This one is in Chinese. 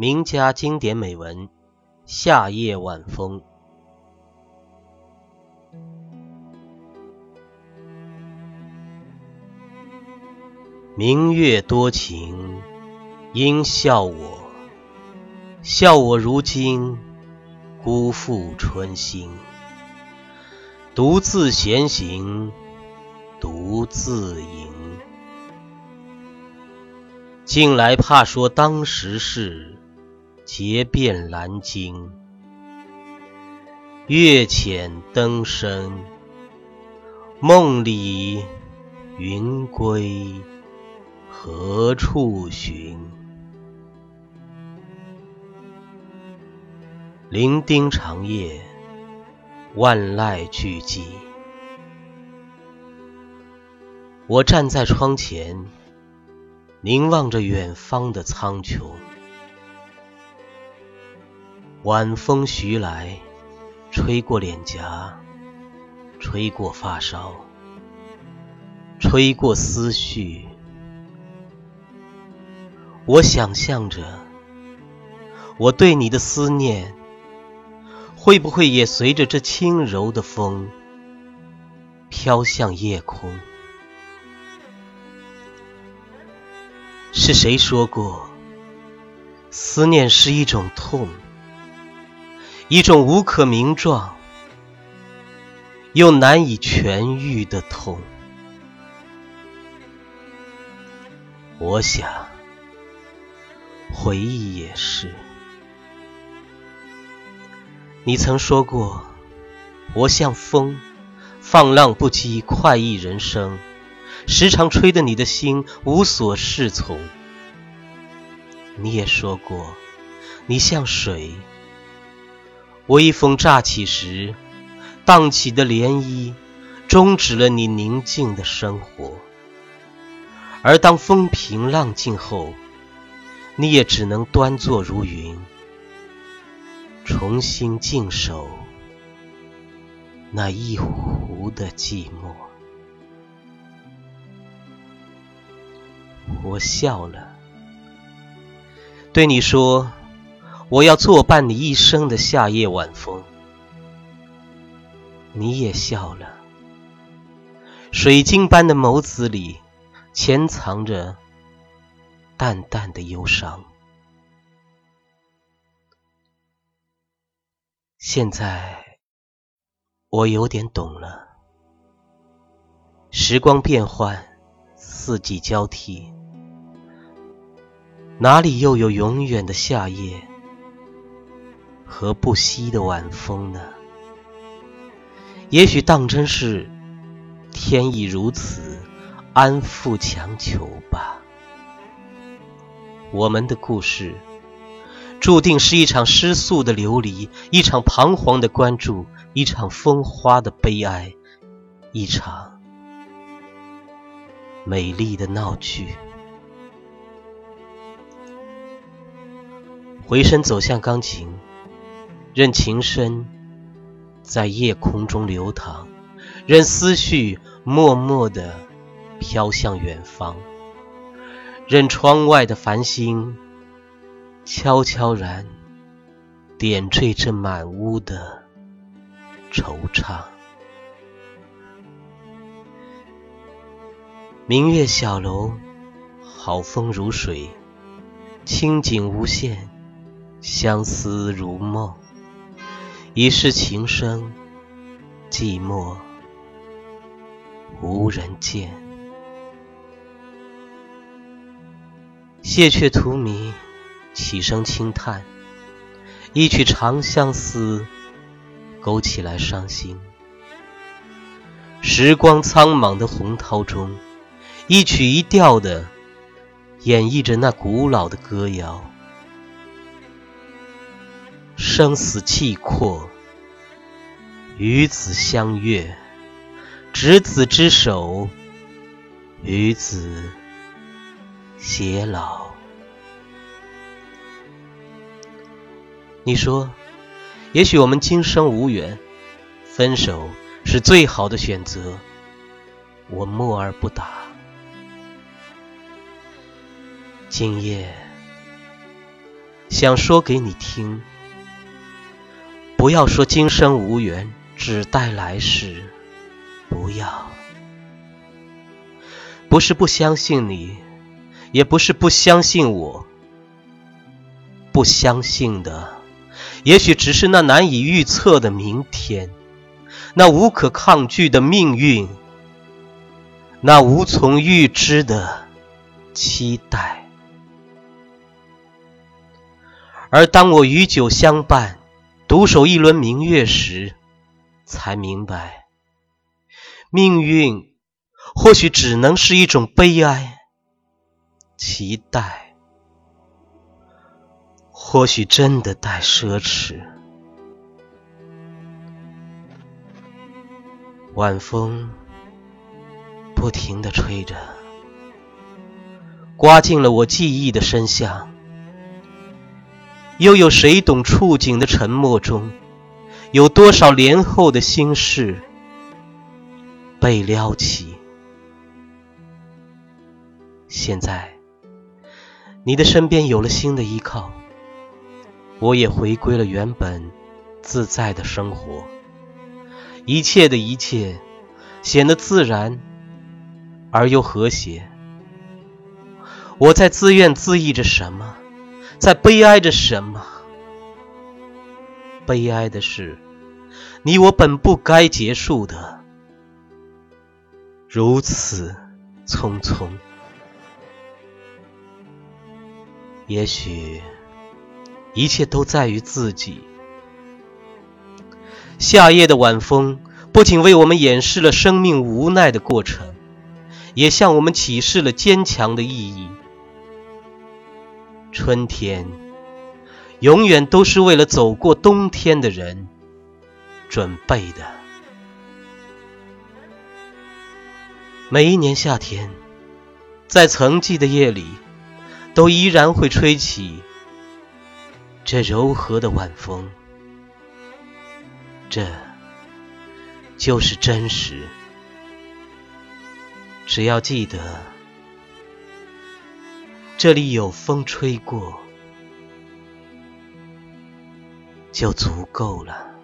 名家经典美文《夏夜晚风》。明月多情，应笑我，笑我如今辜负春心，独自闲行，独自吟。近来怕说当时事，结遍兰津。月浅灯深，梦里云归何处寻？零丁长夜，万籁俱寂。我站在窗前。凝望着远方的苍穹，晚风徐来，吹过脸颊，吹过发梢，吹过思绪。我想象着，我对你的思念，会不会也随着这轻柔的风，飘向夜空？是谁说过，思念是一种痛，一种无可名状又难以痊愈的痛？我想，回忆也是。你曾说过，我像风，放浪不羁，快意人生。时常吹得你的心无所适从。你也说过，你像水，微风乍起时，荡起的涟漪，终止了你宁静的生活；而当风平浪静后，你也只能端坐如云，重新静守那一壶的寂寞。我笑了，对你说：“我要作伴你一生的夏夜晚风。”你也笑了，水晶般的眸子里潜藏着淡淡的忧伤。现在我有点懂了，时光变幻，四季交替。哪里又有永远的夏夜和不息的晚风呢？也许当真是天意如此，安富强求吧。我们的故事注定是一场失速的流离，一场彷徨的关注，一场风花的悲哀，一场美丽的闹剧。回身走向钢琴，任琴声在夜空中流淌，任思绪默默地飘向远方，任窗外的繁星悄悄然点缀这满屋的惆怅。明月小楼，好风如水，清景无限。相思如梦，一世情深，寂寞无人见。谢却荼蘼，起声轻叹，一曲长相思，勾起来伤心。时光苍茫的洪涛中，一曲一调的演绎着那古老的歌谣。生死契阔，与子相悦，执子之手，与子偕老。你说，也许我们今生无缘，分手是最好的选择。我默而不答。今夜。想说给你听。不要说今生无缘，只待来世。不要，不是不相信你，也不是不相信我。不相信的，也许只是那难以预测的明天，那无可抗拒的命运，那无从预知的期待。而当我与酒相伴，独守一轮明月时，才明白，命运或许只能是一种悲哀，期待或许真的带奢侈。晚风不停地吹着，刮进了我记忆的深巷。又有谁懂触景的沉默中，有多少年后的心事被撩起？现在，你的身边有了新的依靠，我也回归了原本自在的生活，一切的一切显得自然而又和谐。我在自怨自艾着什么？在悲哀着什么？悲哀的是，你我本不该结束的，如此匆匆。也许，一切都在于自己。夏夜的晚风，不仅为我们演示了生命无奈的过程，也向我们启示了坚强的意义。春天永远都是为了走过冬天的人准备的。每一年夏天，在曾记的夜里，都依然会吹起这柔和的晚风。这就是真实。只要记得。这里有风吹过，就足够了。